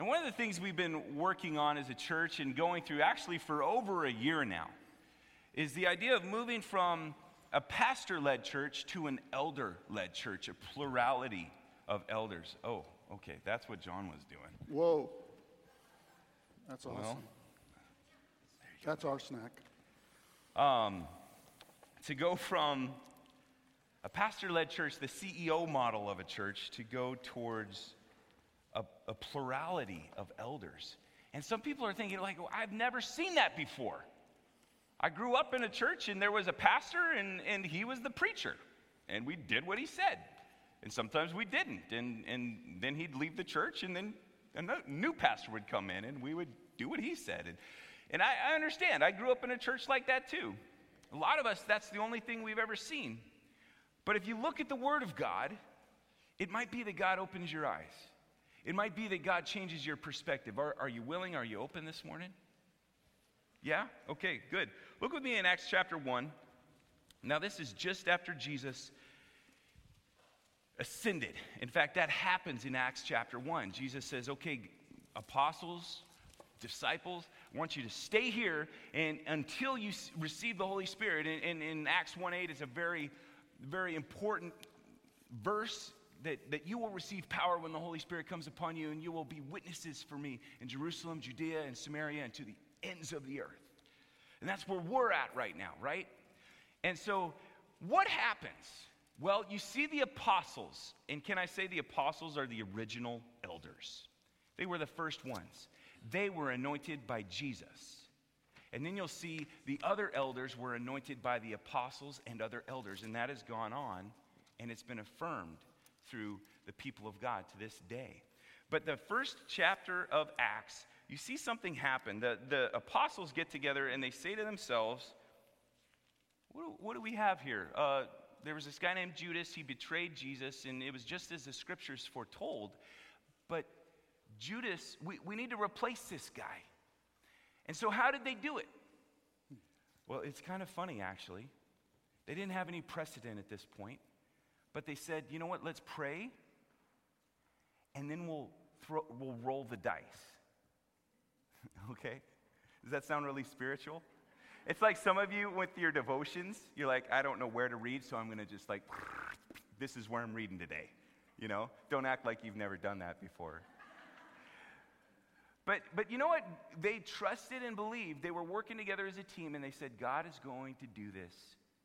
And one of the things we've been working on as a church and going through actually for over a year now is the idea of moving from a pastor led church to an elder led church, a plurality of elders. Oh, okay, that's what John was doing. Whoa. That's awesome. Well, That's our snack. Um, to go from a pastor led church, the CEO model of a church, to go towards a, a plurality of elders. And some people are thinking, like, well, I've never seen that before. I grew up in a church and there was a pastor and, and he was the preacher. And we did what he said. And sometimes we didn't. And, and then he'd leave the church and then a new pastor would come in and we would do what he said. And, and I, I understand. I grew up in a church like that too. A lot of us, that's the only thing we've ever seen. But if you look at the Word of God, it might be that God opens your eyes. It might be that God changes your perspective. Are, are you willing? Are you open this morning? Yeah? Okay, good. Look with me in Acts chapter 1. Now, this is just after Jesus ascended. In fact, that happens in Acts chapter 1. Jesus says, Okay, apostles, disciples, I want you to stay here and until you receive the Holy Spirit. And, in Acts 1 8, it's a very, very important verse that, that you will receive power when the Holy Spirit comes upon you, and you will be witnesses for me in Jerusalem, Judea, and Samaria, and to the ends of the earth. And that's where we're at right now, right? And so, what happens? Well, you see the apostles, and can I say the apostles are the original elders? They were the first ones. They were anointed by Jesus. And then you'll see the other elders were anointed by the apostles and other elders, and that has gone on, and it's been affirmed through the people of God to this day. But the first chapter of Acts, you see something happen. The, the apostles get together and they say to themselves, what do, what do we have here? Uh, there was this guy named Judas. He betrayed Jesus, and it was just as the scriptures foretold. But Judas, we, we need to replace this guy. And so, how did they do it? Well, it's kind of funny, actually. They didn't have any precedent at this point, but they said, you know what, let's pray, and then we'll, throw, we'll roll the dice. okay? Does that sound really spiritual? It's like some of you with your devotions, you're like, I don't know where to read, so I'm going to just like, this is where I'm reading today. You know? Don't act like you've never done that before. But, but you know what? They trusted and believed. They were working together as a team, and they said, God is going to do this.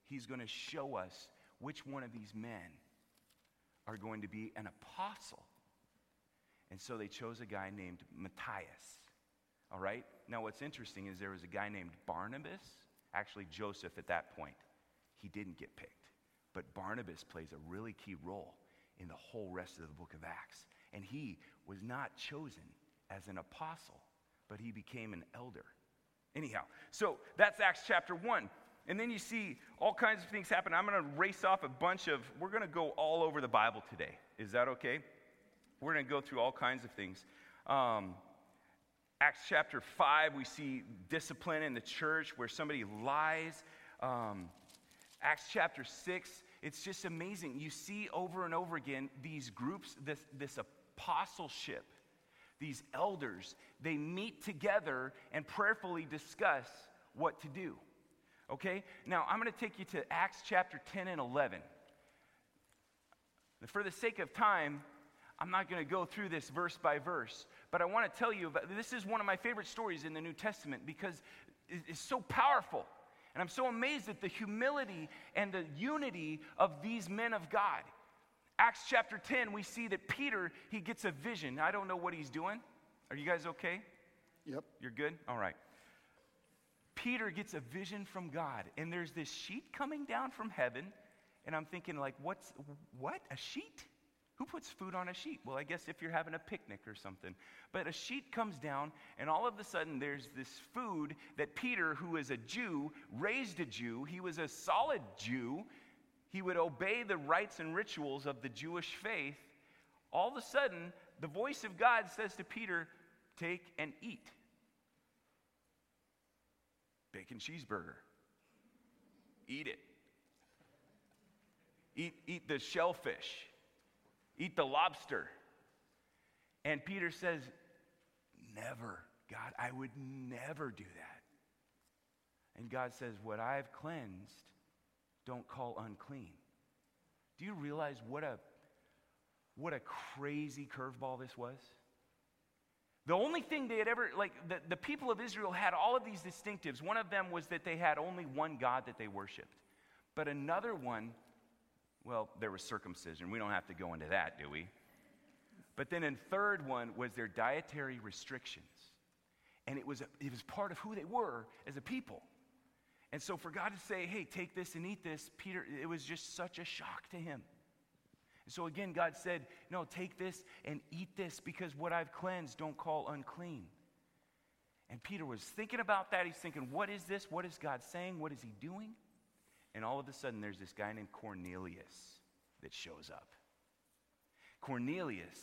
He's going to show us which one of these men are going to be an apostle. And so they chose a guy named Matthias. All right? Now, what's interesting is there was a guy named Barnabas, actually, Joseph at that point. He didn't get picked. But Barnabas plays a really key role in the whole rest of the book of Acts. And he was not chosen as an apostle, but he became an elder. Anyhow, so that's Acts chapter 1. And then you see all kinds of things happen. I'm going to race off a bunch of, we're going to go all over the Bible today. Is that okay? We're going to go through all kinds of things. Um, Acts chapter 5, we see discipline in the church where somebody lies. Um, Acts chapter 6, it's just amazing. You see over and over again these groups, this, this apostleship, these elders, they meet together and prayerfully discuss what to do. Okay? Now, I'm going to take you to Acts chapter 10 and 11. For the sake of time, I'm not going to go through this verse by verse, but I want to tell you about this is one of my favorite stories in the New Testament because it's so powerful. And I'm so amazed at the humility and the unity of these men of God. Acts chapter 10, we see that Peter, he gets a vision. I don't know what he's doing. Are you guys okay? Yep. You're good? All right. Peter gets a vision from God, and there's this sheet coming down from heaven, and I'm thinking, like, what's what? A sheet? Who puts food on a sheet? Well, I guess if you're having a picnic or something. But a sheet comes down, and all of a sudden there's this food that Peter, who is a Jew, raised a Jew, he was a solid Jew, he would obey the rites and rituals of the Jewish faith. All of a sudden, the voice of God says to Peter, Take and eat. Bacon cheeseburger. Eat it. Eat, eat the shellfish eat the lobster. And Peter says, never, God, I would never do that. And God says, What I've cleansed, don't call unclean. Do you realize what a what a crazy curveball this was? The only thing they had ever, like, the, the people of Israel had all of these distinctives. One of them was that they had only one God that they worshiped. But another one, well, there was circumcision. We don't have to go into that, do we? But then a third one was their dietary restrictions. And it was, a, it was part of who they were as a people. And so for God to say, hey, take this and eat this, Peter, it was just such a shock to him. So again, God said, no, take this and eat this because what I've cleansed, don't call unclean. And Peter was thinking about that. He's thinking, what is this? What is God saying? What is he doing? And all of a sudden, there's this guy named Cornelius that shows up. Cornelius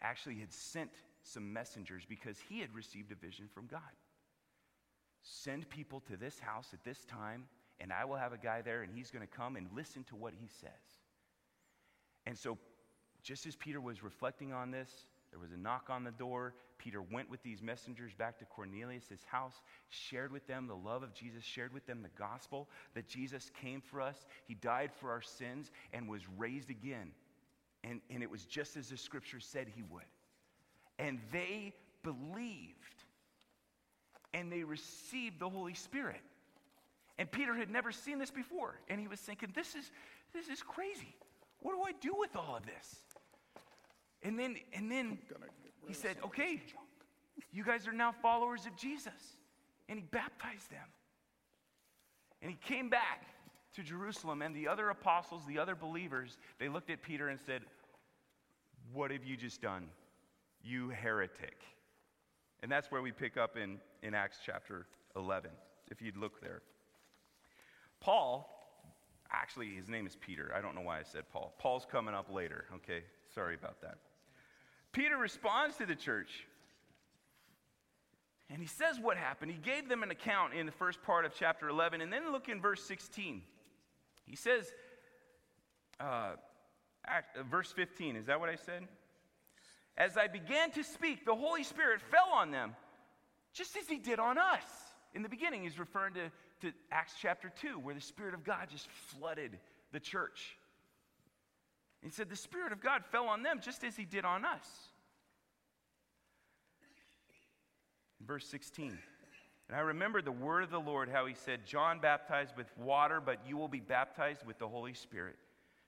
actually had sent some messengers because he had received a vision from God. Send people to this house at this time, and I will have a guy there, and he's going to come and listen to what he says. And so, just as Peter was reflecting on this, there was a knock on the door. Peter went with these messengers back to Cornelius' house, shared with them the love of Jesus, shared with them the gospel that Jesus came for us. He died for our sins and was raised again. And, and it was just as the scripture said he would. And they believed and they received the Holy Spirit. And Peter had never seen this before. And he was thinking, this is, this is crazy. What do I do with all of this? And then, and then he said, okay, you guys are now followers of Jesus. And he baptized them. And he came back to Jerusalem, and the other apostles, the other believers, they looked at Peter and said, What have you just done? You heretic. And that's where we pick up in, in Acts chapter 11, if you'd look there. Paul, actually, his name is Peter. I don't know why I said Paul. Paul's coming up later, okay? Sorry about that. Peter responds to the church. And he says what happened. He gave them an account in the first part of chapter 11. And then look in verse 16. He says, uh, uh, verse 15, is that what I said? As I began to speak, the Holy Spirit fell on them, just as He did on us. In the beginning, He's referring to, to Acts chapter 2, where the Spirit of God just flooded the church. He said, The Spirit of God fell on them, just as He did on us. Verse 16. And I remember the word of the Lord, how he said, John baptized with water, but you will be baptized with the Holy Spirit.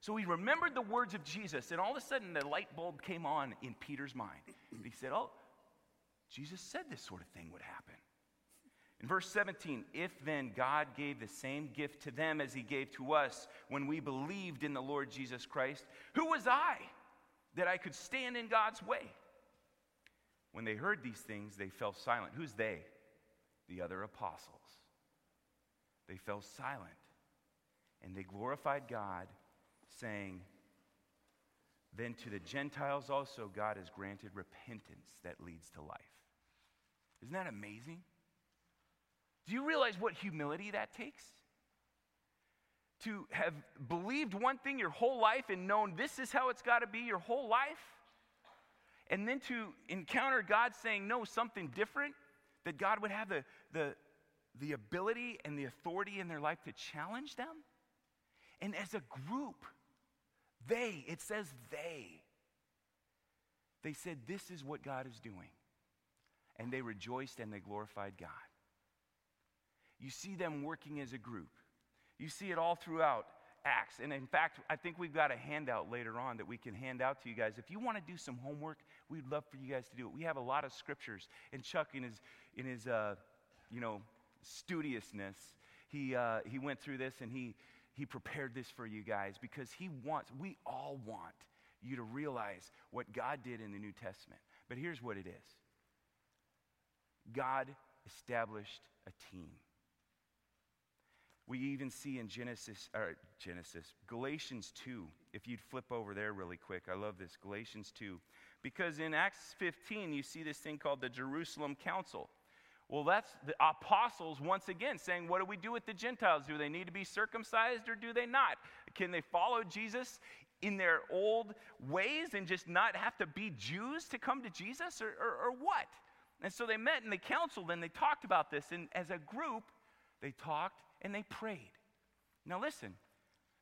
So he remembered the words of Jesus, and all of a sudden the light bulb came on in Peter's mind. And he said, Oh, Jesus said this sort of thing would happen. In verse 17, if then God gave the same gift to them as he gave to us when we believed in the Lord Jesus Christ, who was I that I could stand in God's way? When they heard these things, they fell silent. Who's they? the other apostles. They fell silent and they glorified God, saying, Then to the Gentiles also God has granted repentance that leads to life. Isn't that amazing? Do you realize what humility that takes? To have believed one thing your whole life and known this is how it's got to be your whole life, and then to encounter God saying, No, something different that God would have the, the, the ability and the authority in their life to challenge them. And as a group, they, it says they, they said, This is what God is doing. And they rejoiced and they glorified God. You see them working as a group. You see it all throughout Acts. And in fact, I think we've got a handout later on that we can hand out to you guys. If you want to do some homework, we'd love for you guys to do it. We have a lot of scriptures. And Chuck, in his, in his uh, you know, studiousness, he, uh, he went through this and he, he prepared this for you guys because he wants, we all want you to realize what God did in the New Testament. But here's what it is God established a team. We even see in Genesis, or Genesis, Galatians 2, if you'd flip over there really quick. I love this, Galatians 2. Because in Acts 15, you see this thing called the Jerusalem Council. Well, that's the apostles once again saying, What do we do with the Gentiles? Do they need to be circumcised or do they not? Can they follow Jesus in their old ways and just not have to be Jews to come to Jesus or, or, or what? And so they met and they counseled and they talked about this. And as a group, they talked and they prayed. Now, listen,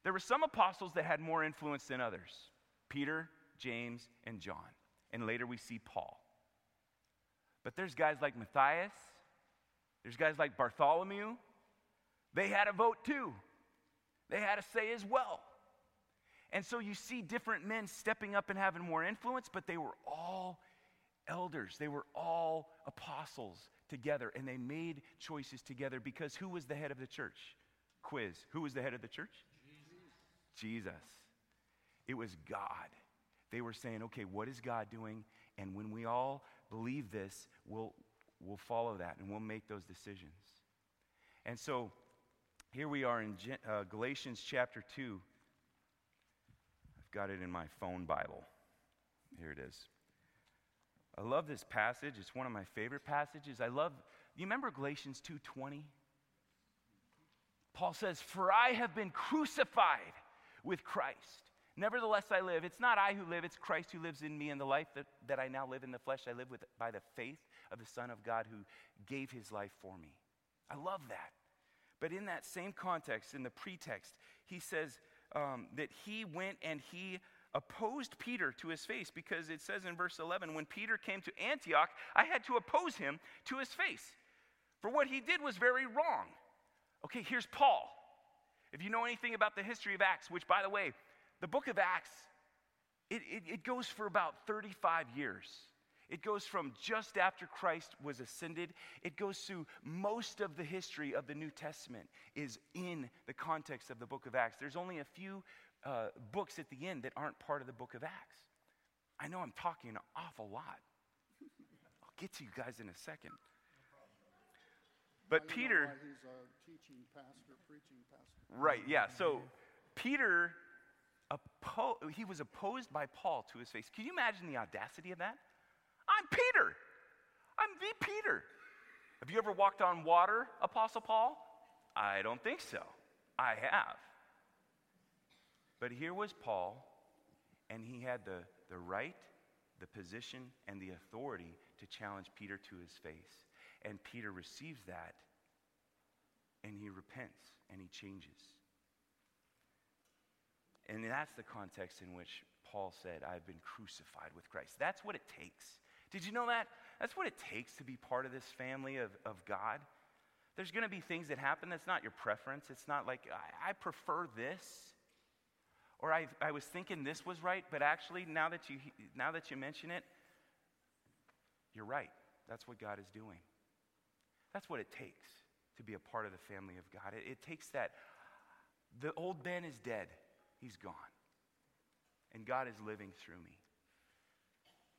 there were some apostles that had more influence than others Peter, James, and John. And later we see Paul. But there's guys like Matthias, there's guys like Bartholomew. They had a vote too, they had a say as well. And so you see different men stepping up and having more influence, but they were all elders. They were all apostles together, and they made choices together because who was the head of the church? Quiz. Who was the head of the church? Jesus. Jesus. It was God. They were saying, okay, what is God doing? And when we all believe this, we'll, we'll follow that and we'll make those decisions. And so here we are in uh, Galatians chapter 2. I've got it in my phone Bible. Here it is. I love this passage. It's one of my favorite passages. I love, you remember Galatians 2:20? Paul says, "For I have been crucified with Christ. Nevertheless, I live. It's not I who live, it's Christ who lives in me. And the life that, that I now live in the flesh, I live with, by the faith of the Son of God who gave his life for me. I love that. But in that same context, in the pretext, he says um, that he went and he opposed Peter to his face because it says in verse 11, when Peter came to Antioch, I had to oppose him to his face. For what he did was very wrong. Okay, here's Paul. If you know anything about the history of Acts, which by the way, the book of Acts, it, it, it, goes for about 35 years. It goes from just after Christ was ascended. It goes through most of the history of the New Testament is in the context of the book of Acts. There's only a few uh, books at the end that aren't part of the book of Acts. I know I'm talking an awful lot. I'll get to you guys in a second. But Peter. he's a teaching pastor, preaching pastor. Right, yeah. So Peter oppo- he was opposed by Paul to his face. Can you imagine the audacity of that? I'm Peter. I'm the Peter. Have you ever walked on water, Apostle Paul? I don't think so. I have. But here was Paul, and he had the, the right, the position, and the authority to challenge Peter to his face. And Peter receives that, and he repents, and he changes. And that's the context in which Paul said, I've been crucified with Christ. That's what it takes. Did you know that? That's what it takes to be part of this family of, of God. There's going to be things that happen that's not your preference. It's not like, I, I prefer this. Or I, I was thinking this was right, but actually, now that, you, now that you mention it, you're right. That's what God is doing. That's what it takes to be a part of the family of God. It, it takes that. The old Ben is dead. He's gone. And God is living through me.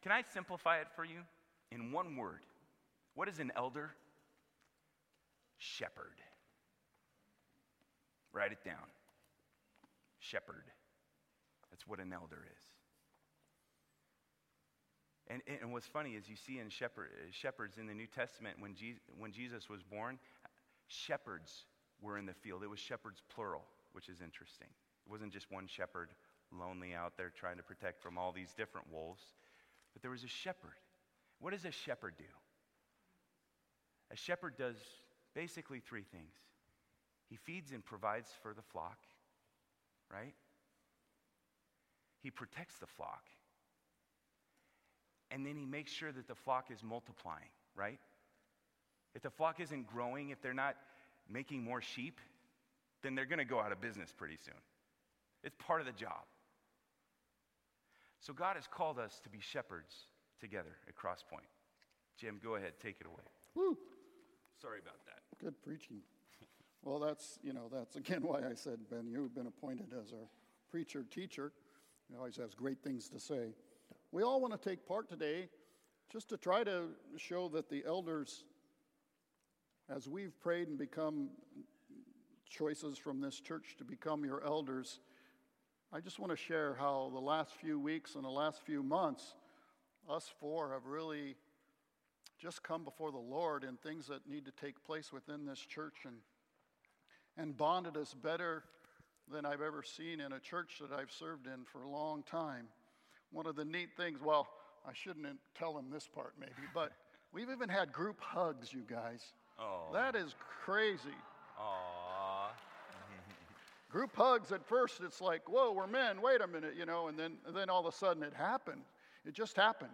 Can I simplify it for you in one word? What is an elder? Shepherd. Write it down. Shepherd. That's what an elder is. And, and what's funny is you see in shepherd, uh, shepherds in the New Testament, when, when Jesus was born, shepherds were in the field. It was shepherds plural, which is interesting. It wasn't just one shepherd lonely out there trying to protect from all these different wolves, but there was a shepherd. What does a shepherd do? A shepherd does basically three things he feeds and provides for the flock, right? He protects the flock. And then he makes sure that the flock is multiplying, right? If the flock isn't growing, if they're not making more sheep, then they're going to go out of business pretty soon. It's part of the job. So God has called us to be shepherds together at Crosspoint. Jim, go ahead, take it away. Woo! Sorry about that. Good preaching. Well, that's, you know, that's again why I said, Ben, you've been appointed as our preacher, teacher. He always has great things to say. We all want to take part today just to try to show that the elders, as we've prayed and become choices from this church to become your elders, I just want to share how the last few weeks and the last few months, us four have really just come before the Lord in things that need to take place within this church and, and bonded us better than I've ever seen in a church that I've served in for a long time. One of the neat things, well, I shouldn't tell them this part maybe, but We've even had group hugs, you guys. Oh. That is crazy. Aw. Group hugs at first, it's like, whoa, we're men, wait a minute, you know, and then, and then all of a sudden it happened. It just happened.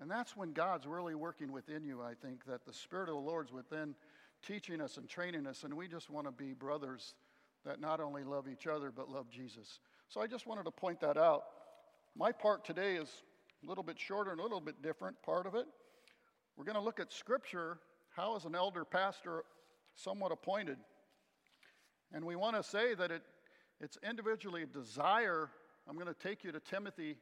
And that's when God's really working within you, I think, that the Spirit of the Lord's within teaching us and training us, and we just want to be brothers that not only love each other, but love Jesus. So I just wanted to point that out. My part today is a little bit shorter and a little bit different part of it. We're going to look at Scripture. How is an elder pastor somewhat appointed? And we want to say that it, it's individually a desire. I'm going to take you to Timothy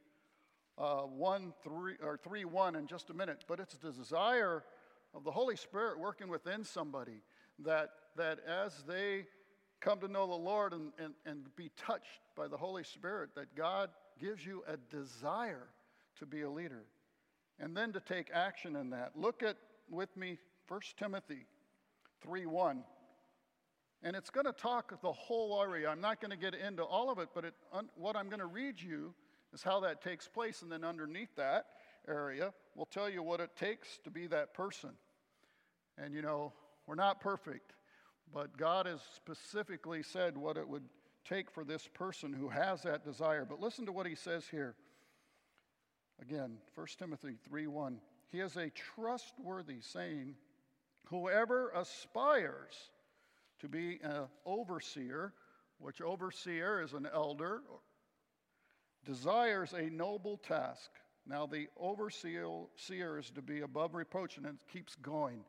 uh, 1 3 or 3 1 in just a minute, but it's the desire of the Holy Spirit working within somebody that, that as they come to know the Lord and, and, and be touched by the Holy Spirit, that God gives you a desire to be a leader and then to take action in that. Look at with me 1 Timothy 3 1. And it's going to talk the whole area. I'm not going to get into all of it, but it, un, what I'm going to read you is how that takes place. And then underneath that area, we'll tell you what it takes to be that person. And you know, we're not perfect, but God has specifically said what it would take for this person who has that desire. But listen to what he says here. Again, 1 Timothy 3 1. He is a trustworthy saying, Whoever aspires to be an overseer, which overseer is an elder, desires a noble task. Now, the overseer is to be above reproach, and it keeps going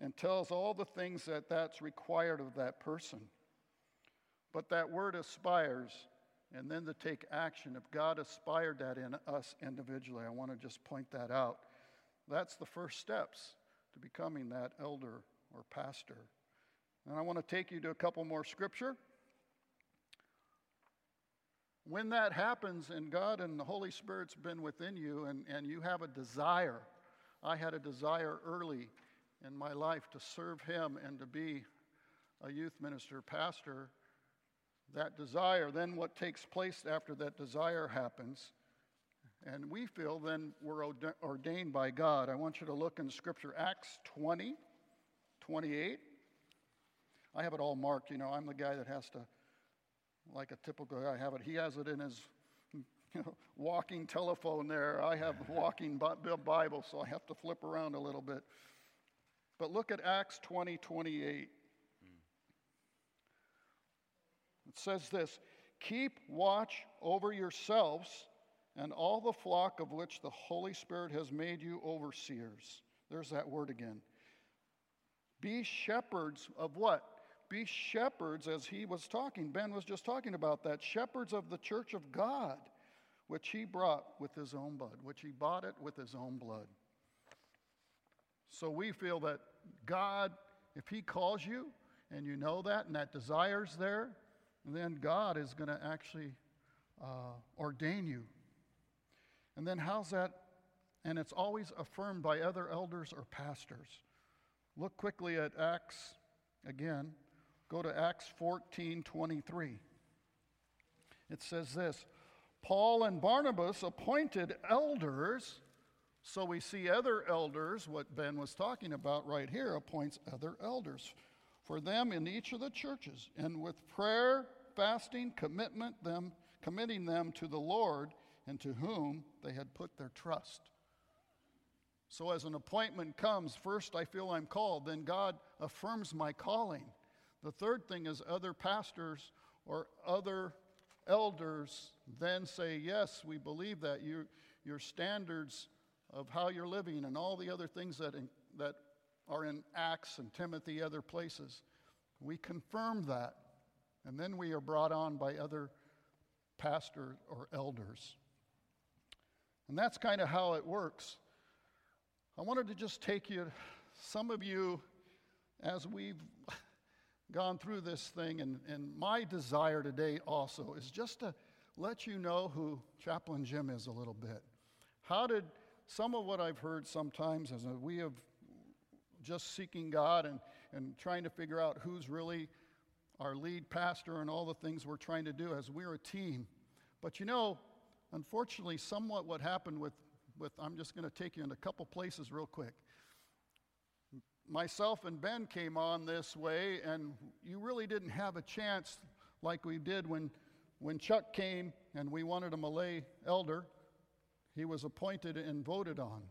and tells all the things that that's required of that person. But that word aspires, and then to take action. If God aspired that in us individually, I want to just point that out. That's the first steps to becoming that elder or pastor. And I want to take you to a couple more scripture. When that happens and God and the Holy Spirit's been within you and, and you have a desire, I had a desire early in my life to serve Him and to be a youth minister, pastor. That desire, then what takes place after that desire happens, and we feel then we're ordained by God. I want you to look in Scripture, Acts 20, 28. I have it all marked. You know, I'm the guy that has to, like a typical guy, have it. He has it in his you know, walking telephone there. I have a walking Bible, so I have to flip around a little bit. But look at Acts 20, 28. It says this Keep watch over yourselves and all the flock of which the Holy Spirit has made you overseers. There's that word again. Be shepherds of what? Be shepherds, as he was talking. Ben was just talking about that. Shepherds of the church of God, which he brought with his own blood, which he bought it with his own blood. So we feel that God, if he calls you and you know that and that desire's there, then God is going to actually uh, ordain you. And then how's that? And it's always affirmed by other elders or pastors. Look quickly at Acts again. Go to Acts 14 23. It says this Paul and Barnabas appointed elders. So we see other elders, what Ben was talking about right here, appoints other elders for them in each of the churches, and with prayer, fasting, commitment them, committing them to the Lord and to whom they had put their trust. So, as an appointment comes, first I feel I'm called, then God affirms my calling. The third thing is other pastors or other elders then say, Yes, we believe that. You, your standards of how you're living and all the other things that, in, that are in Acts and Timothy, other places, we confirm that. And then we are brought on by other pastors or elders. And that's kind of how it works. I wanted to just take you, some of you, as we've gone through this thing, and, and my desire today also is just to let you know who Chaplain Jim is a little bit. How did some of what I've heard sometimes is that we have just seeking God and, and trying to figure out who's really our lead pastor and all the things we're trying to do as we're a team. But you know, unfortunately, somewhat what happened with, with I'm just going to take you in a couple places real quick. myself and Ben came on this way, and you really didn't have a chance like we did when, when Chuck came and we wanted a Malay elder. He was appointed and voted on.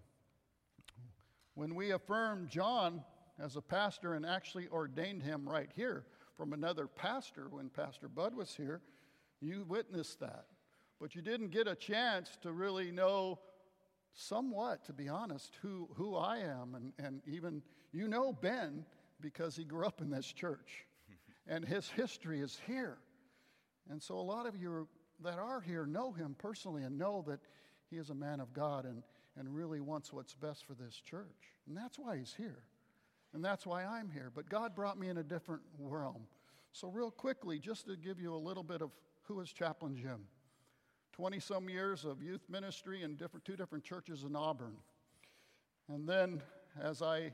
When we affirmed John as a pastor and actually ordained him right here from another pastor when Pastor Bud was here, you witnessed that. But you didn't get a chance to really know somewhat, to be honest, who, who I am. And, and even, you know Ben because he grew up in this church. and his history is here. And so a lot of you that are here know him personally and know that he is a man of God and, and really wants what's best for this church. And that's why he's here. And that's why I'm here. But God brought me in a different realm. So, real quickly, just to give you a little bit of who is Chaplain Jim 20 some years of youth ministry in different, two different churches in Auburn. And then, as I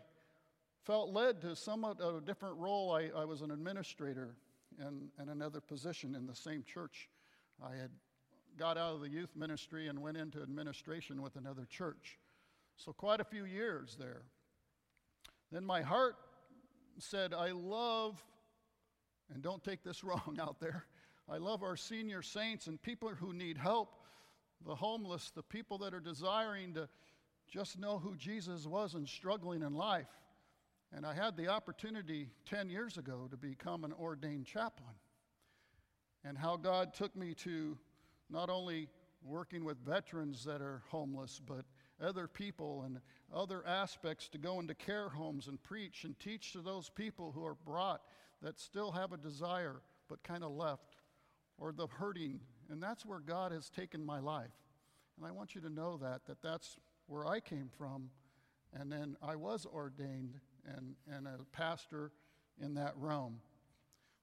felt led to somewhat of a different role, I, I was an administrator in, in another position in the same church. I had got out of the youth ministry and went into administration with another church. So, quite a few years there. Then my heart said, I love, and don't take this wrong out there, I love our senior saints and people who need help, the homeless, the people that are desiring to just know who Jesus was and struggling in life. And I had the opportunity 10 years ago to become an ordained chaplain. And how God took me to not only working with veterans that are homeless, but other people and other aspects to go into care homes and preach and teach to those people who are brought that still have a desire but kind of left, or the hurting. And that's where God has taken my life. And I want you to know that, that that's where I came from. And then I was ordained and, and a pastor in that realm.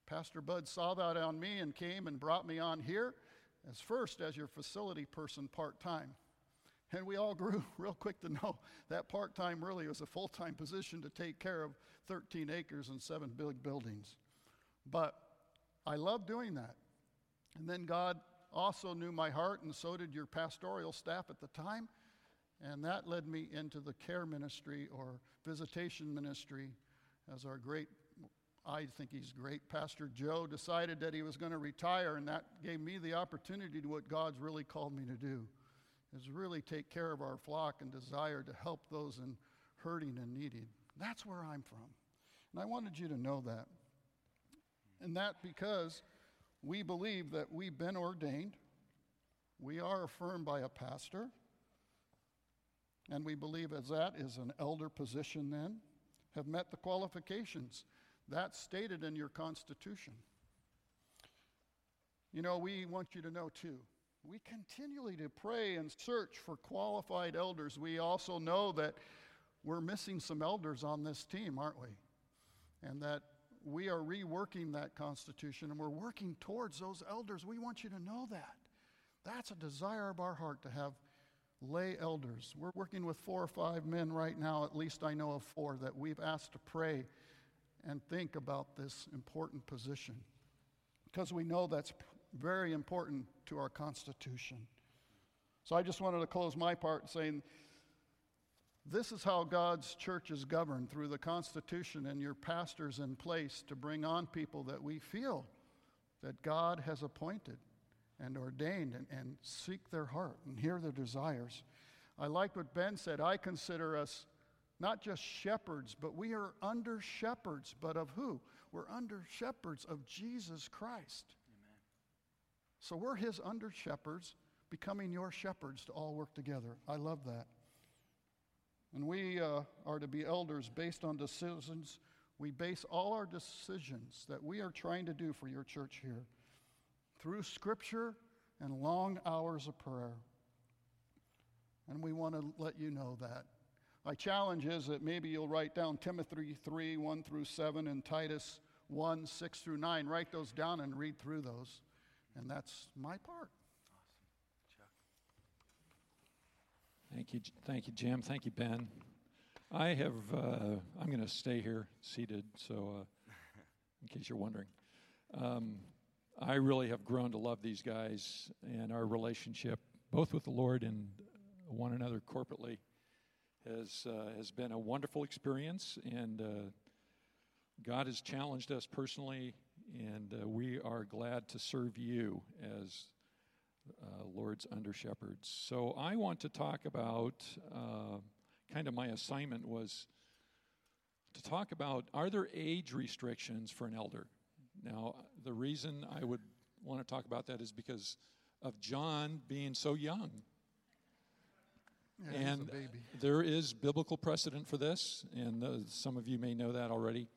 Pastor Bud saw that on me and came and brought me on here as first as your facility person part time. And we all grew real quick to know that part time really was a full time position to take care of 13 acres and seven big buildings. But I love doing that. And then God also knew my heart, and so did your pastoral staff at the time. And that led me into the care ministry or visitation ministry as our great, I think he's great, Pastor Joe decided that he was going to retire, and that gave me the opportunity to what God's really called me to do is really take care of our flock and desire to help those in hurting and needing. That's where I'm from. And I wanted you to know that. And that because we believe that we've been ordained, we are affirmed by a pastor, and we believe as that is an elder position then, have met the qualifications. That's stated in your Constitution. You know, we want you to know too we continually to pray and search for qualified elders. We also know that we're missing some elders on this team, aren't we? And that we are reworking that constitution and we're working towards those elders. We want you to know that. That's a desire of our heart to have lay elders. We're working with four or five men right now, at least I know of four, that we've asked to pray and think about this important position because we know that's very important to our Constitution. So I just wanted to close my part saying this is how God's church is governed through the Constitution and your pastors in place to bring on people that we feel that God has appointed and ordained and, and seek their heart and hear their desires. I like what Ben said. I consider us not just shepherds, but we are under shepherds. But of who? We're under shepherds of Jesus Christ. Amen. So we're his under shepherds, becoming your shepherds to all work together. I love that. And we uh, are to be elders based on decisions. We base all our decisions that we are trying to do for your church here through scripture and long hours of prayer. And we want to let you know that. My challenge is that maybe you'll write down Timothy 3 1 through 7 and Titus 1 6 through 9. Write those down and read through those. And that's my part. Awesome. Chuck. Thank you, thank you, Jim. Thank you, Ben. I have. Uh, I'm going to stay here seated, so uh, in case you're wondering, um, I really have grown to love these guys and our relationship, both with the Lord and one another corporately. Has, uh, has been a wonderful experience, and uh, God has challenged us personally, and uh, we are glad to serve you as uh, Lord's under shepherds. So I want to talk about uh, kind of my assignment was to talk about are there age restrictions for an elder? Now, the reason I would want to talk about that is because of John being so young. Yeah, and there is biblical precedent for this, and uh, some of you may know that already.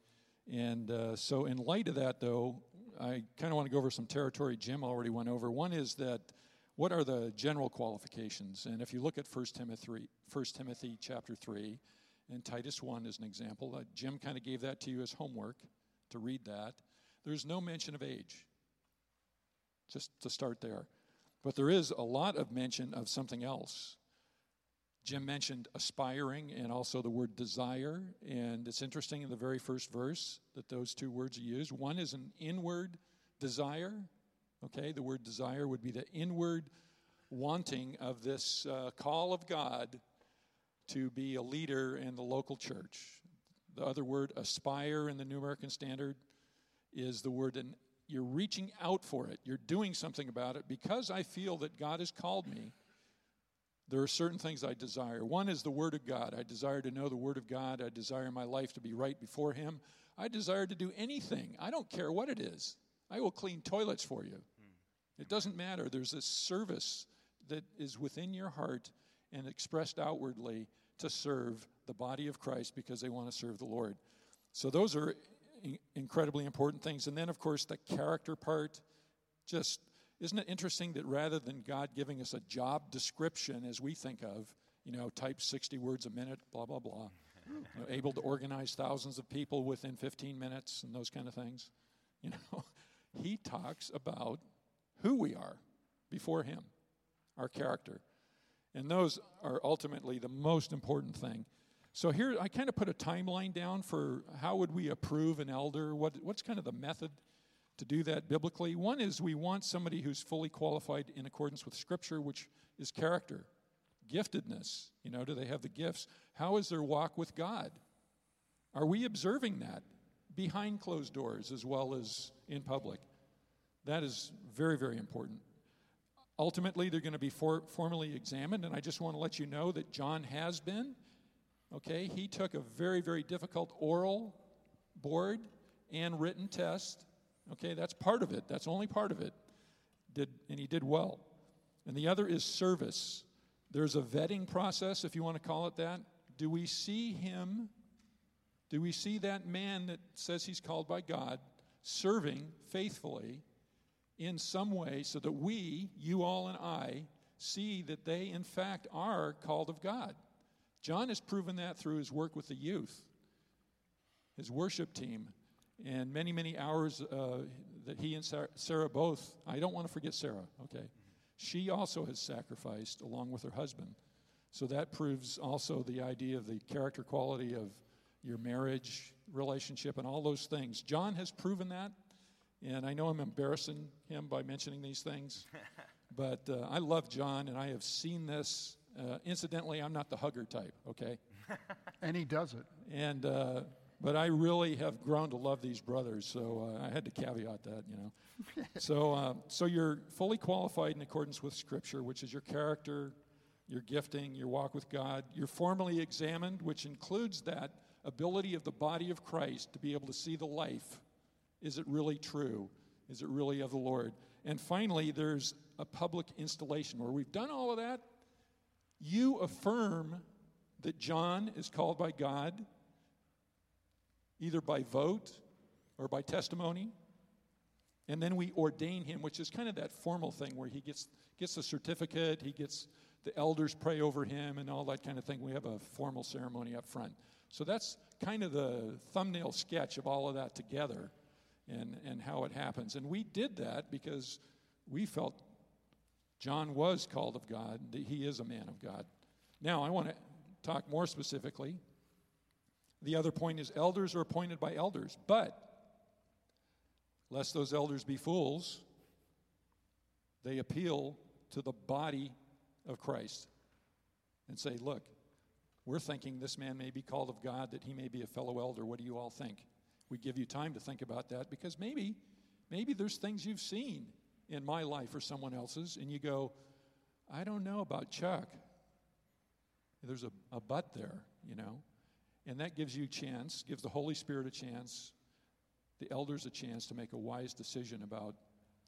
And uh, so, in light of that, though, I kind of want to go over some territory Jim already went over. One is that what are the general qualifications? And if you look at 1 Timothy, 1 Timothy chapter 3 and Titus 1 as an example, uh, Jim kind of gave that to you as homework to read that. There's no mention of age, just to start there. But there is a lot of mention of something else. Jim mentioned aspiring and also the word desire. And it's interesting in the very first verse that those two words are used. One is an inward desire. Okay, the word desire would be the inward wanting of this uh, call of God to be a leader in the local church. The other word, aspire, in the New American Standard, is the word, and you're reaching out for it. You're doing something about it because I feel that God has called me there are certain things I desire. One is the Word of God. I desire to know the Word of God. I desire my life to be right before Him. I desire to do anything. I don't care what it is. I will clean toilets for you. It doesn't matter. There's a service that is within your heart and expressed outwardly to serve the body of Christ because they want to serve the Lord. So, those are incredibly important things. And then, of course, the character part just isn't it interesting that rather than God giving us a job description as we think of, you know, type 60 words a minute, blah, blah, blah, you know, able to organize thousands of people within 15 minutes and those kind of things, you know, he talks about who we are before him, our character. And those are ultimately the most important thing. So here I kind of put a timeline down for how would we approve an elder? What, what's kind of the method to do that biblically. One is we want somebody who's fully qualified in accordance with Scripture, which is character, giftedness. You know, do they have the gifts? How is their walk with God? Are we observing that behind closed doors as well as in public? That is very, very important. Ultimately, they're going to be for, formally examined, and I just want to let you know that John has been. Okay, he took a very, very difficult oral board and written test Okay, that's part of it. That's only part of it. Did, and he did well. And the other is service. There's a vetting process, if you want to call it that. Do we see him? Do we see that man that says he's called by God serving faithfully in some way so that we, you all and I, see that they in fact are called of God? John has proven that through his work with the youth, his worship team, and many, many hours uh, that he and Sarah both, I don't want to forget Sarah, okay? She also has sacrificed along with her husband. So that proves also the idea of the character quality of your marriage relationship and all those things. John has proven that, and I know I'm embarrassing him by mentioning these things, but uh, I love John, and I have seen this. Uh, incidentally, I'm not the hugger type, okay? and he does it. And uh, but I really have grown to love these brothers, so uh, I had to caveat that, you know. so, uh, so you're fully qualified in accordance with Scripture, which is your character, your gifting, your walk with God. You're formally examined, which includes that ability of the body of Christ to be able to see the life. Is it really true? Is it really of the Lord? And finally, there's a public installation where we've done all of that. You affirm that John is called by God either by vote or by testimony. And then we ordain him, which is kind of that formal thing where he gets, gets a certificate, he gets the elders pray over him, and all that kind of thing. We have a formal ceremony up front. So that's kind of the thumbnail sketch of all of that together and, and how it happens. And we did that because we felt John was called of God, that he is a man of God. Now, I want to talk more specifically the other point is elders are appointed by elders, but lest those elders be fools, they appeal to the body of Christ and say, look, We're thinking this man may be called of God, that he may be a fellow elder. What do you all think? We give you time to think about that because maybe, maybe there's things you've seen in my life or someone else's, and you go, I don't know about Chuck. There's a, a but there, you know. And that gives you a chance, gives the Holy Spirit a chance, the elders a chance to make a wise decision about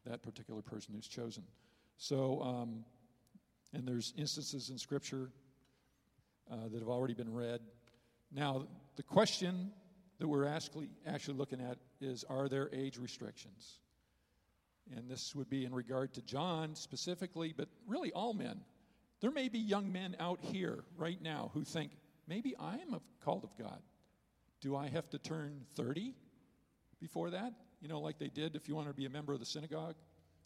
that particular person who's chosen. So, um, and there's instances in Scripture uh, that have already been read. Now, the question that we're actually, actually looking at is are there age restrictions? And this would be in regard to John specifically, but really all men. There may be young men out here right now who think, maybe I am called of God. Do I have to turn 30 before that? You know, like they did if you want to be a member of the synagogue,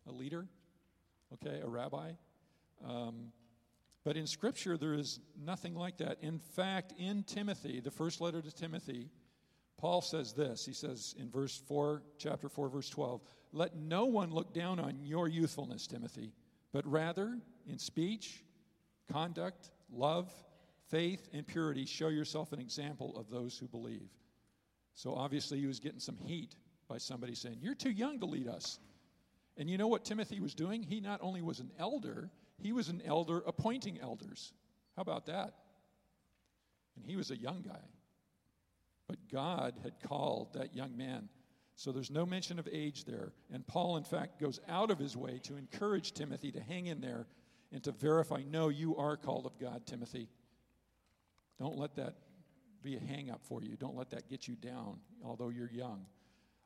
a leader, okay, a rabbi. Um, but in Scripture, there is nothing like that. In fact, in Timothy, the first letter to Timothy, Paul says this. He says in verse 4, chapter 4, verse 12, Let no one look down on your youthfulness, Timothy, but rather in speech, conduct, love, faith, and purity, show yourself an example of those who believe. So obviously, he was getting some heat by somebody saying, You're too young to lead us. And you know what Timothy was doing? He not only was an elder, he was an elder appointing elders. How about that? And he was a young guy. But God had called that young man. So there's no mention of age there. And Paul, in fact, goes out of his way to encourage Timothy to hang in there and to verify no, you are called of God, Timothy. Don't let that be a hang up for you. Don't let that get you down, although you're young.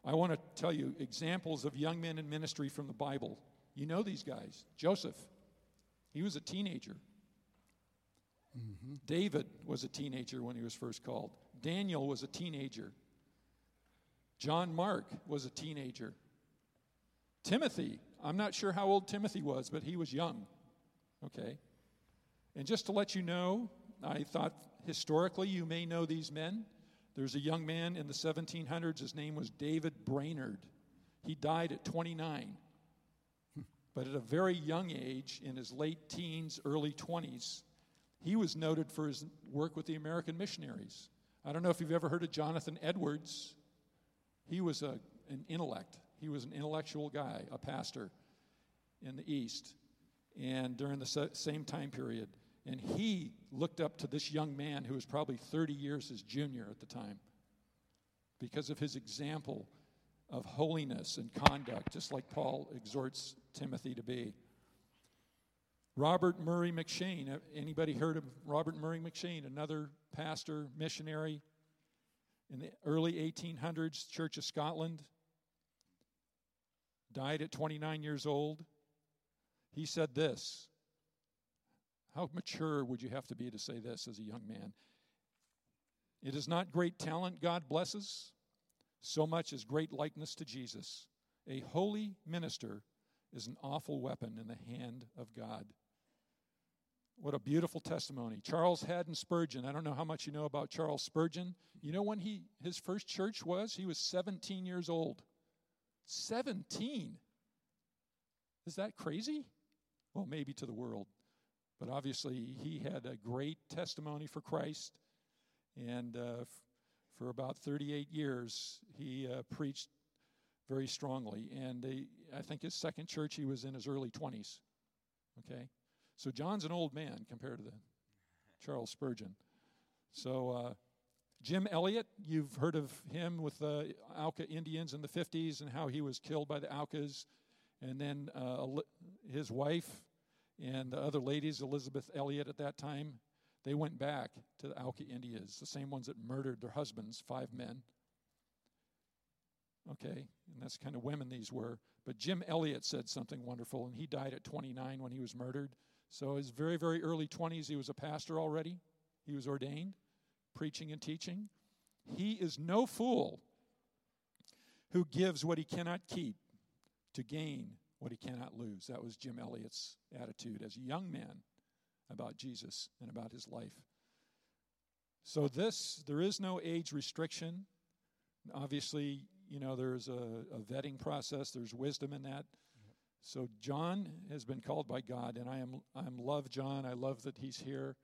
I want to tell you examples of young men in ministry from the Bible. You know these guys. Joseph, he was a teenager. Mm-hmm. David was a teenager when he was first called. Daniel was a teenager. John Mark was a teenager. Timothy, I'm not sure how old Timothy was, but he was young. Okay? And just to let you know, I thought historically you may know these men. There's a young man in the 1700s, his name was David Brainerd. He died at 29. But at a very young age, in his late teens, early 20s, he was noted for his work with the American missionaries. I don't know if you've ever heard of Jonathan Edwards. He was a, an intellect, he was an intellectual guy, a pastor in the East, and during the same time period. And he looked up to this young man who was probably 30 years his junior at the time because of his example of holiness and conduct, just like Paul exhorts Timothy to be. Robert Murray M'Cheyne, uh, Anybody heard of Robert Murray M'Cheyne, Another pastor, missionary in the early 1800s, Church of Scotland. Died at 29 years old. He said this. How mature would you have to be to say this as a young man? It is not great talent God blesses, so much as great likeness to Jesus. A holy minister is an awful weapon in the hand of God. What a beautiful testimony. Charles Haddon Spurgeon. I don't know how much you know about Charles Spurgeon. You know when he his first church was? He was 17 years old. 17. Is that crazy? Well, maybe to the world. But obviously, he had a great testimony for Christ. And uh, f- for about 38 years, he uh, preached very strongly. And I think his second church, he was in his early 20s. Okay? So John's an old man compared to the Charles Spurgeon. So uh, Jim Elliot, you've heard of him with the Auca Indians in the 50s and how he was killed by the Aucas. And then uh, his wife and the other ladies, Elizabeth Elliot at that time, they went back to the Auca Indians, the same ones that murdered their husbands, five men. Okay, and that's kind of women these were. But Jim Elliot said something wonderful, and he died at 29 when he was murdered. So, his very, very early 20s, he was a pastor already. He was ordained, preaching and teaching. He is no fool who gives what he cannot keep to gain what he cannot lose. That was Jim Elliot's attitude as a young man about Jesus and about his life. So, this, there is no age restriction. Obviously, you know, there's a, a vetting process, there's wisdom in that. So John has been called by God, and I am I am love John. I love that he's here.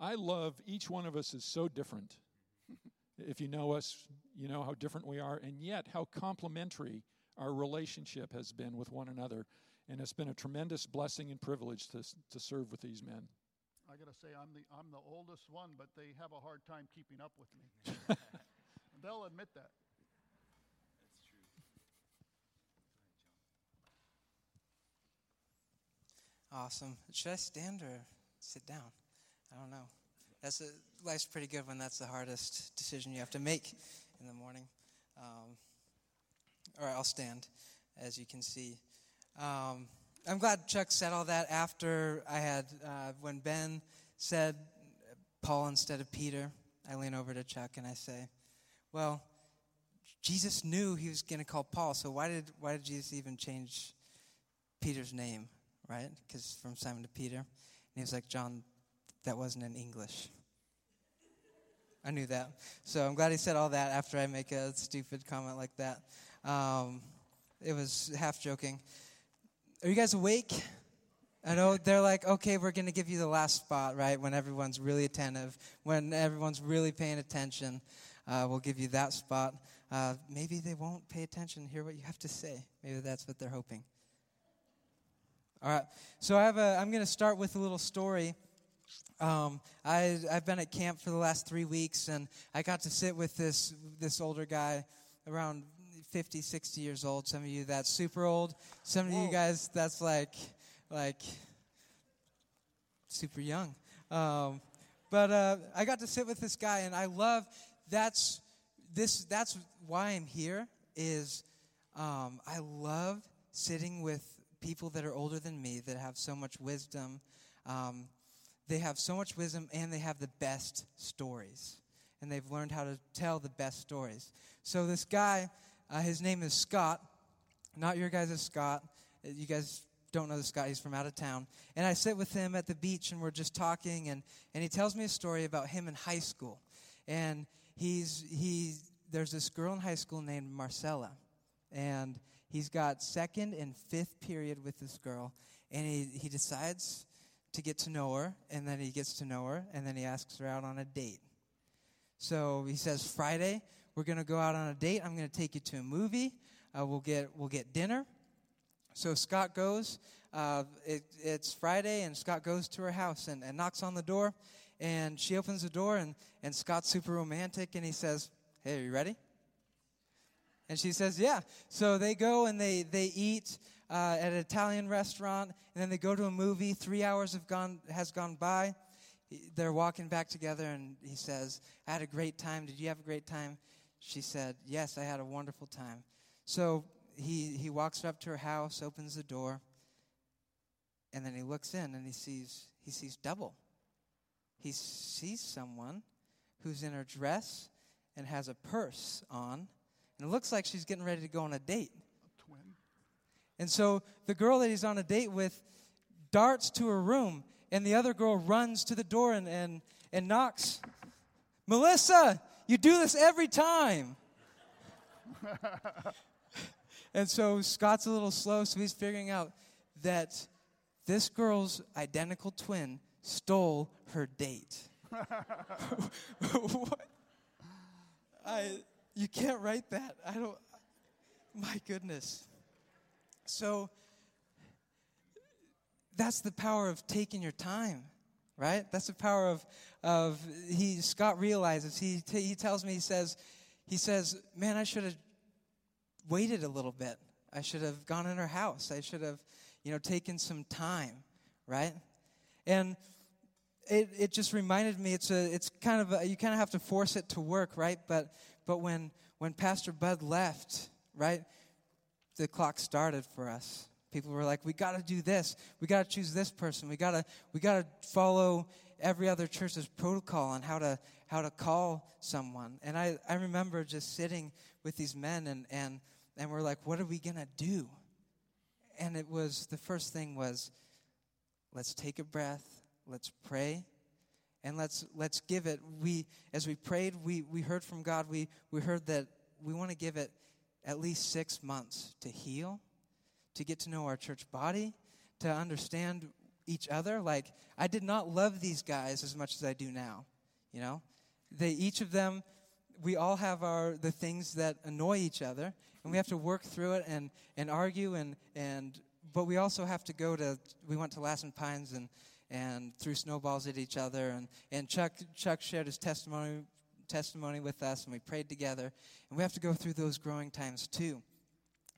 I love each one of us is so different. if you know us, you know how different we are, and yet how complementary our relationship has been with one another. And it's been a tremendous blessing and privilege to, to serve with these men. I got to say, I'm the, I'm the oldest one, but they have a hard time keeping up with me. They'll admit that. That's true. Awesome. Should I stand or sit down? I don't know. That's a, life's pretty good when that's the hardest decision you have to make in the morning. Um, all right, I'll stand, as you can see. Um, I'm glad Chuck said all that after I had, uh, when Ben said Paul instead of Peter, I lean over to Chuck and I say, Well, Jesus knew he was going to call Paul, so why did, why did Jesus even change Peter's name, right? Because from Simon to Peter. And he was like, John, that wasn't in English. I knew that. So I'm glad he said all that after I make a stupid comment like that. Um, it was half joking. Are you guys awake? I know they're like, okay, we're going to give you the last spot, right? When everyone's really attentive, when everyone's really paying attention, uh, we'll give you that spot. Uh, maybe they won't pay attention, hear what you have to say. Maybe that's what they're hoping. All right. So I have a. I'm going to start with a little story. Um, I, I've been at camp for the last three weeks, and I got to sit with this this older guy, around 50, 60 years old. Some of you that's super old. Some of you guys that's like like super young. Um, but uh, I got to sit with this guy, and I love that's this. That's why I'm here. Is um, I love sitting with people that are older than me that have so much wisdom. Um, they have so much wisdom and they have the best stories. And they've learned how to tell the best stories. So, this guy, uh, his name is Scott. Not your guys' Scott. Uh, you guys don't know this guy. He's from out of town. And I sit with him at the beach and we're just talking. And, and he tells me a story about him in high school. And he's, he, there's this girl in high school named Marcella. And He's got second and fifth period with this girl, and he, he decides to get to know her, and then he gets to know her, and then he asks her out on a date. So he says, Friday, we're going to go out on a date. I'm going to take you to a movie. Uh, we'll, get, we'll get dinner. So Scott goes. Uh, it, it's Friday, and Scott goes to her house and, and knocks on the door. And she opens the door, and, and Scott's super romantic, and he says, Hey, are you ready? And she says, Yeah. So they go and they, they eat uh, at an Italian restaurant, and then they go to a movie. Three hours have gone, has gone by. They're walking back together, and he says, I had a great time. Did you have a great time? She said, Yes, I had a wonderful time. So he, he walks up to her house, opens the door, and then he looks in and he sees, he sees double. He sees someone who's in her dress and has a purse on and it looks like she's getting ready to go on a date. A twin. And so the girl that he's on a date with darts to her room, and the other girl runs to the door and, and, and knocks. Melissa, you do this every time. and so Scott's a little slow, so he's figuring out that this girl's identical twin stole her date. What? I you can't write that. I don't, my goodness. So that's the power of taking your time, right? That's the power of, of he, Scott realizes, he, t- he tells me, he says, he says, man, I should have waited a little bit. I should have gone in her house. I should have, you know, taken some time, right? And it, it just reminded me it's a it's kind of a, you kind of have to force it to work right but but when, when Pastor Bud left, right, the clock started for us. People were like, we got to do this. We got to choose this person. We got to we got to follow every other church's protocol on how to how to call someone. And I, I remember just sitting with these men and and and we're like, what are we gonna do? And it was the first thing was, let's take a breath, let's pray, and let's let's give it we as we prayed we we heard from god we we heard that we want to give it at least six months to heal to get to know our church body to understand each other. Like, I did not love these guys as much as I do now. You know? They, each of them, we all have our, the things that annoy each other, and we have to work through it and, and argue, and, and, but we also have to go to, we went to Lassen Pines and, and threw snowballs at each other, and, and Chuck, Chuck shared his testimony, testimony with us, and we prayed together, and we have to go through those growing times too.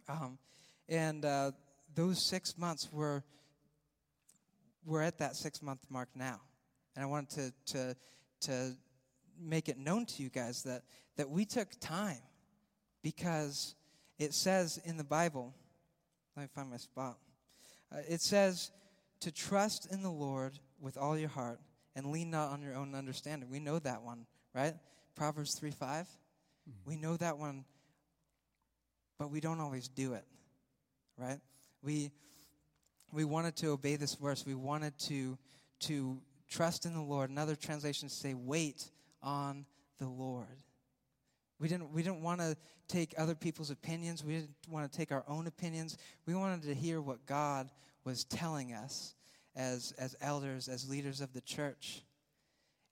Um, and uh, those six months were, we're at that six month mark now. And I wanted to, to, to make it known to you guys that, that we took time because it says in the Bible, let me find my spot. Uh, it says to trust in the Lord with all your heart and lean not on your own understanding. We know that one, right? Proverbs 3 5. Mm-hmm. We know that one, but we don't always do it, right? We, we wanted to obey this verse. We wanted to, to trust in the Lord. Another translation say, wait on the Lord. We didn't, we didn't want to take other people's opinions. We didn't want to take our own opinions. We wanted to hear what God was telling us as, as elders, as leaders of the church.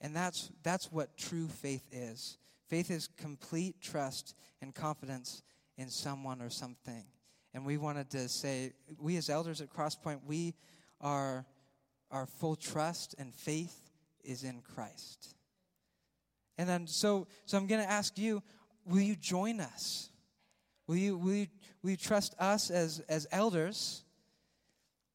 And that's, that's what true faith is. Faith is complete trust and confidence in someone or something. And we wanted to say, we as elders at Crosspoint, we are, our full trust and faith is in Christ. And then, so, so I'm going to ask you, will you join us? Will you, will you, will you trust us as, as elders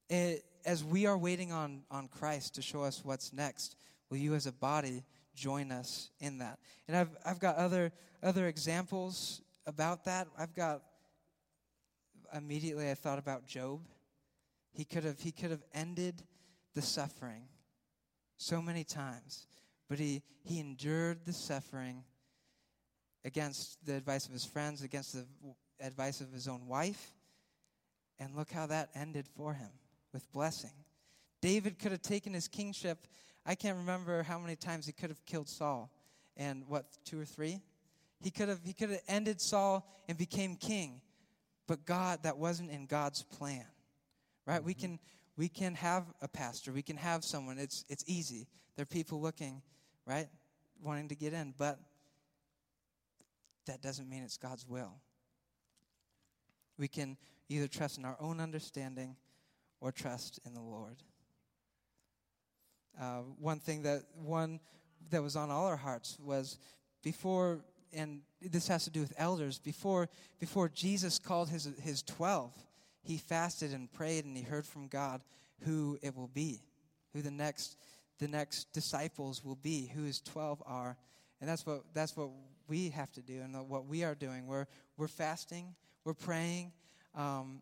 eh, as we are waiting on, on Christ to show us what's next? Will you as a body join us in that? And I've, I've got other, other examples about that. I've got, immediately I thought about Job. He could have, he could have ended the suffering so many times but he, he endured the suffering against the advice of his friends, against the advice of his own wife. And look how that ended for him with blessing. David could have taken his kingship. I can't remember how many times he could have killed Saul. And what, two or three? He could have, he could have ended Saul and became king. But God, that wasn't in God's plan. Right? Mm-hmm. We can we can have a pastor, we can have someone. It's it's easy. There are people looking right? Wanting to get in, but that doesn't mean it's God's will. We can either trust in our own understanding or trust in the Lord. Uh, one thing that one that was on all our hearts was before, and this has to do with elders. Before before Jesus called his his twelve, he fasted and prayed, and he heard from God who it will be, who the next the next disciples will be, who his 12 are. And that's what, that's what we have to do and what we are doing. We're, we're fasting, we're praying um,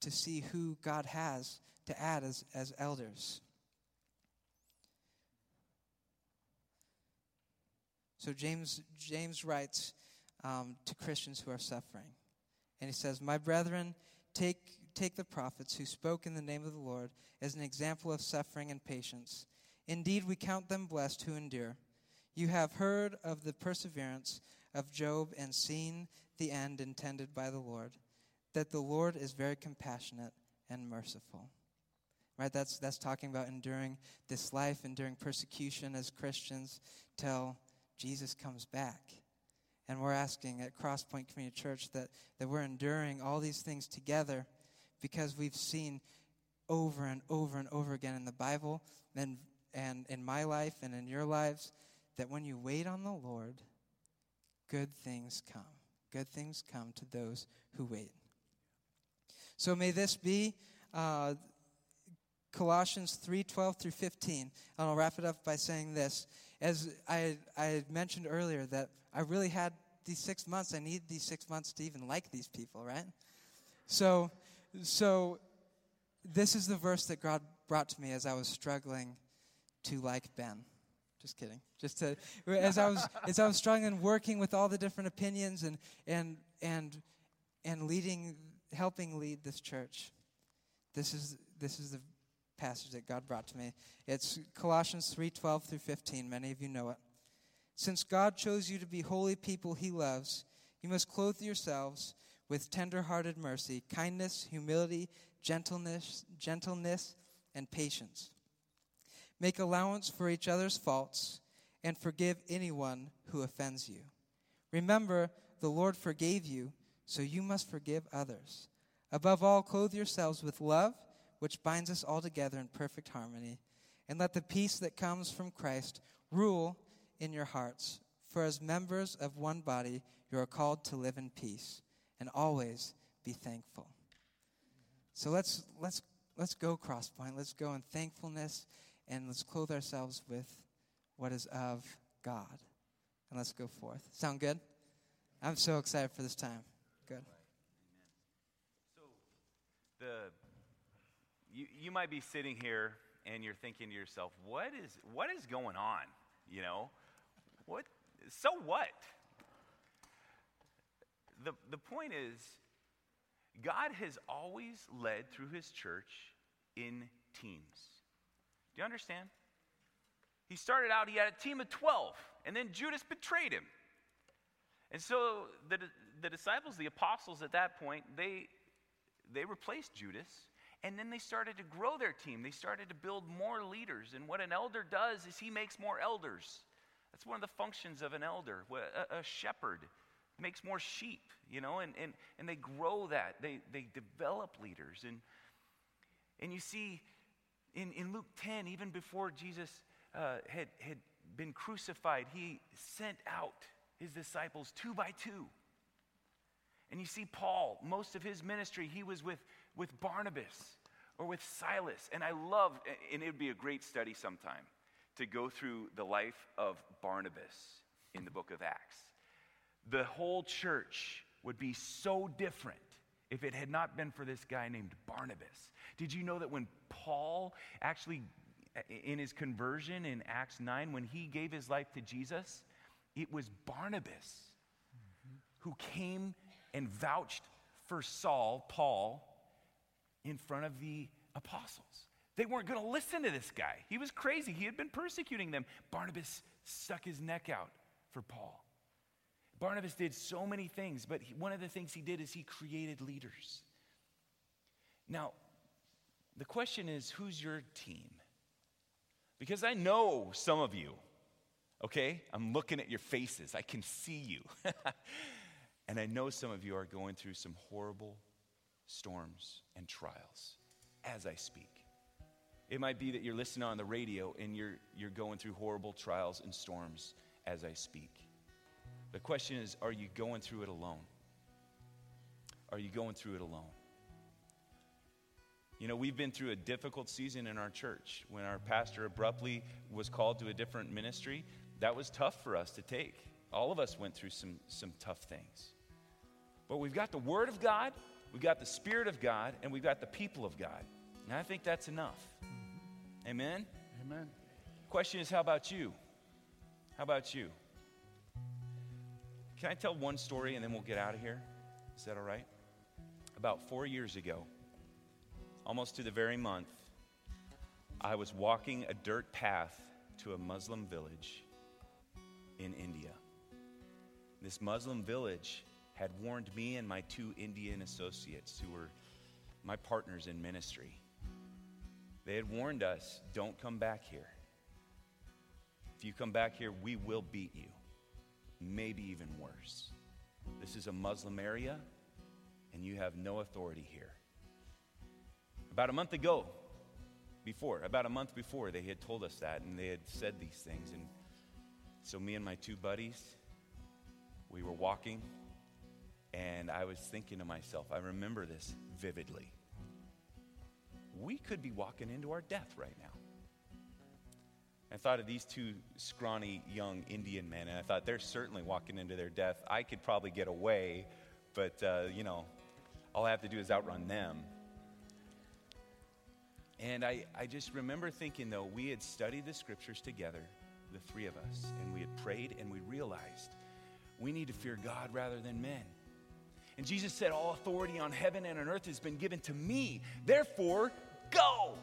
to see who God has to add as, as elders. So James, James writes um, to Christians who are suffering. And he says, My brethren, take take the prophets who spoke in the name of the Lord as an example of suffering and patience. Indeed, we count them blessed who endure. You have heard of the perseverance of Job and seen the end intended by the Lord, that the Lord is very compassionate and merciful. Right? That's, that's talking about enduring this life, enduring persecution as Christians till Jesus comes back. And we're asking at Crosspoint Community Church that, that we're enduring all these things together because we've seen over and over and over again in the Bible and, and in my life and in your lives that when you wait on the Lord, good things come. Good things come to those who wait. So may this be uh, Colossians 3 12 through 15. And I'll wrap it up by saying this. As I, I mentioned earlier, that I really had these six months. I need these six months to even like these people, right? So so, this is the verse that God brought to me as I was struggling to like Ben. Just kidding. Just to, as I was as I was struggling working with all the different opinions and and and and leading, helping lead this church. This is this is the passage that God brought to me. It's Colossians 3:12 through 15. Many of you know it. Since God chose you to be holy people he loves, you must clothe yourselves with tender-hearted mercy, kindness, humility, gentleness, gentleness, and patience. Make allowance for each other's faults and forgive anyone who offends you. Remember, the Lord forgave you, so you must forgive others. Above all, clothe yourselves with love, which binds us all together in perfect harmony. And let the peace that comes from Christ rule in your hearts. For as members of one body, you are called to live in peace and always be thankful. So let's, let's, let's go, Crosspoint. Let's go in thankfulness and let's clothe ourselves with what is of God. And let's go forth. Sound good? I'm so excited for this time. Good. So, the you, you might be sitting here and you're thinking to yourself, what is what is going on? You know, what? So what? The the point is, God has always led through His church in teams. Do you understand? He started out, he had a team of 12, and then Judas betrayed him. And so the, the disciples, the apostles at that point, they, they replaced Judas, and then they started to grow their team. They started to build more leaders. And what an elder does is he makes more elders. That's one of the functions of an elder. A, shepherd makes more sheep, you know, and, and, and they grow that. They, they develop leaders. And, and you see, in, in Luke 10, even before Jesus uh, had, had been crucified, he sent out his disciples two by two. And you see, Paul, most of his ministry, he was with, with Barnabas or with Silas. And I love, and it would be a great study sometime to go through the life of Barnabas in the book of Acts. The whole church would be so different if it had not been for this guy named Barnabas. Did you know that when Paul actually, in his conversion in Acts 9, when he gave his life to Jesus, it was Barnabas mm-hmm. who came and vouched for Saul, Paul, in front of the apostles. They weren't going to listen to this guy. He was crazy. He had been persecuting them. Barnabas stuck his neck out for Paul. Barnabas did so many things, but he, one of the things he did is he created leaders. Now, the question is who's your team? Because I know some of you, okay? I'm looking at your faces, I can see you. and I know some of you are going through some horrible storms and trials as I speak. It might be that you're listening on the radio and you're, you're going through horrible trials and storms as I speak. The question is are you going through it alone? Are you going through it alone? You know, we've been through a difficult season in our church. When our pastor abruptly was called to a different ministry, that was tough for us to take. All of us went through some, some tough things. But we've got the Word of God, we've got the Spirit of God, and we've got the people of God. And I think that's enough. Amen? Amen. Question is, how about you? How about you? Can I tell one story and then we'll get out of here? Is that all right? About four years ago, almost to the very month, I was walking a dirt path to a Muslim village in India. This Muslim village had warned me and my two Indian associates, who were my partners in ministry. They had warned us don't come back here. If you come back here, we will beat you. Maybe even worse. This is a Muslim area, and you have no authority here. About a month ago, before, about a month before, they had told us that and they had said these things. And so, me and my two buddies, we were walking, and I was thinking to myself, I remember this vividly. We could be walking into our death right now. I thought of these two scrawny young Indian men, and I thought they're certainly walking into their death. I could probably get away, but, uh, you know, all I have to do is outrun them. And I, I just remember thinking, though, we had studied the scriptures together, the three of us, and we had prayed and we realized we need to fear God rather than men. And Jesus said, All authority on heaven and on earth has been given to me. Therefore, go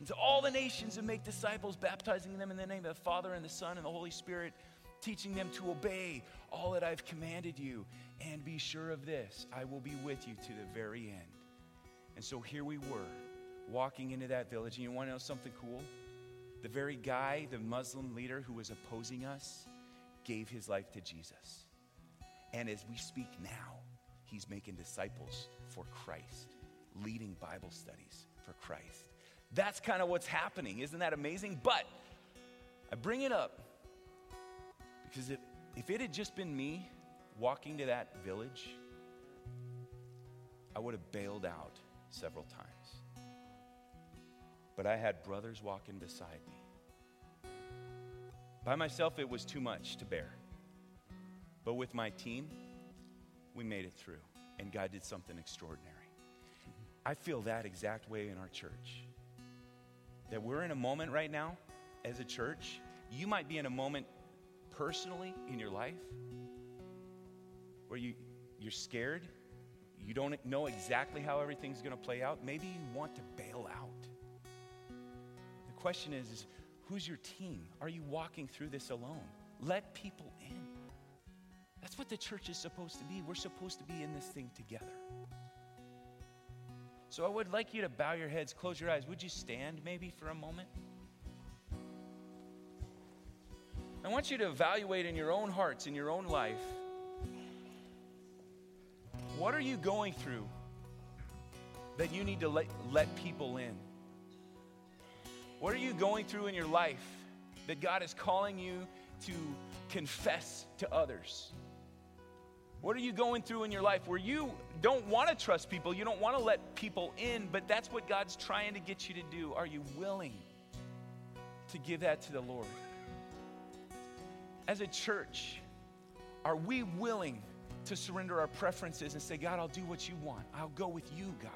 into all the nations and make disciples, baptizing them in the name of the Father and the Son and the Holy Spirit, teaching them to obey all that I've commanded you. And be sure of this I will be with you to the very end. And so here we were walking into that village. And you want to know something cool? The very guy, the Muslim leader who was opposing us, gave his life to Jesus. And as we speak now, he's making disciples for Christ, leading Bible studies for Christ. That's kind of what's happening. Isn't that amazing? But I bring it up because if, if it had just been me walking to that village, I would have bailed out several times. But I had brothers walking beside me. By myself, it was too much to bear. But with my team, we made it through, and God did something extraordinary. I feel that exact way in our church. That we're in a moment right now as a church. You might be in a moment personally in your life where you, you're scared, you don't know exactly how everything's going to play out. Maybe you want to bail out. The question is, is who's your team? Are you walking through this alone? Let people in. That's what the church is supposed to be. We're supposed to be in this thing together. So I would like you to bow your heads, close your eyes. Would you stand maybe for a moment? I want you to evaluate in your own hearts, in your own life, what are you going through that you need to let, let people in? What are you going through in your life that God is calling you to confess to others? What are you going through in your life where you don't want to trust people, you don't want to let people in, but that's what God's trying to get you to do? Are you willing to give that to the Lord? As a church, are we willing to surrender our preferences and say, God, I'll do what you want. I'll go with you, God.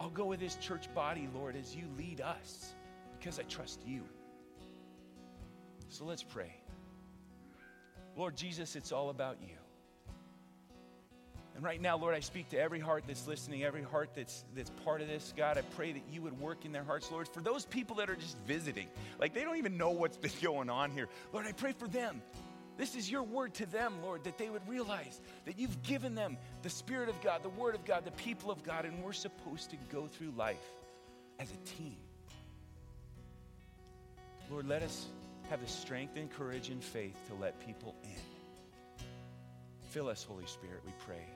I'll go with this church body, Lord, as you lead us because I trust you. So let's pray. Lord Jesus, it's all about you. And right now, Lord, I speak to every heart that's listening, every heart that's, that's part of this. God, I pray that you would work in their hearts, Lord. For those people that are just visiting, like they don't even know what's been going on here, Lord, I pray for them. This is your word to them, Lord, that they would realize that you've given them the Spirit of God, the Word of God, the people of God, and we're supposed to go through life as a team. Lord, let us have the strength and courage and faith to let people in. Fill us, Holy Spirit, we pray.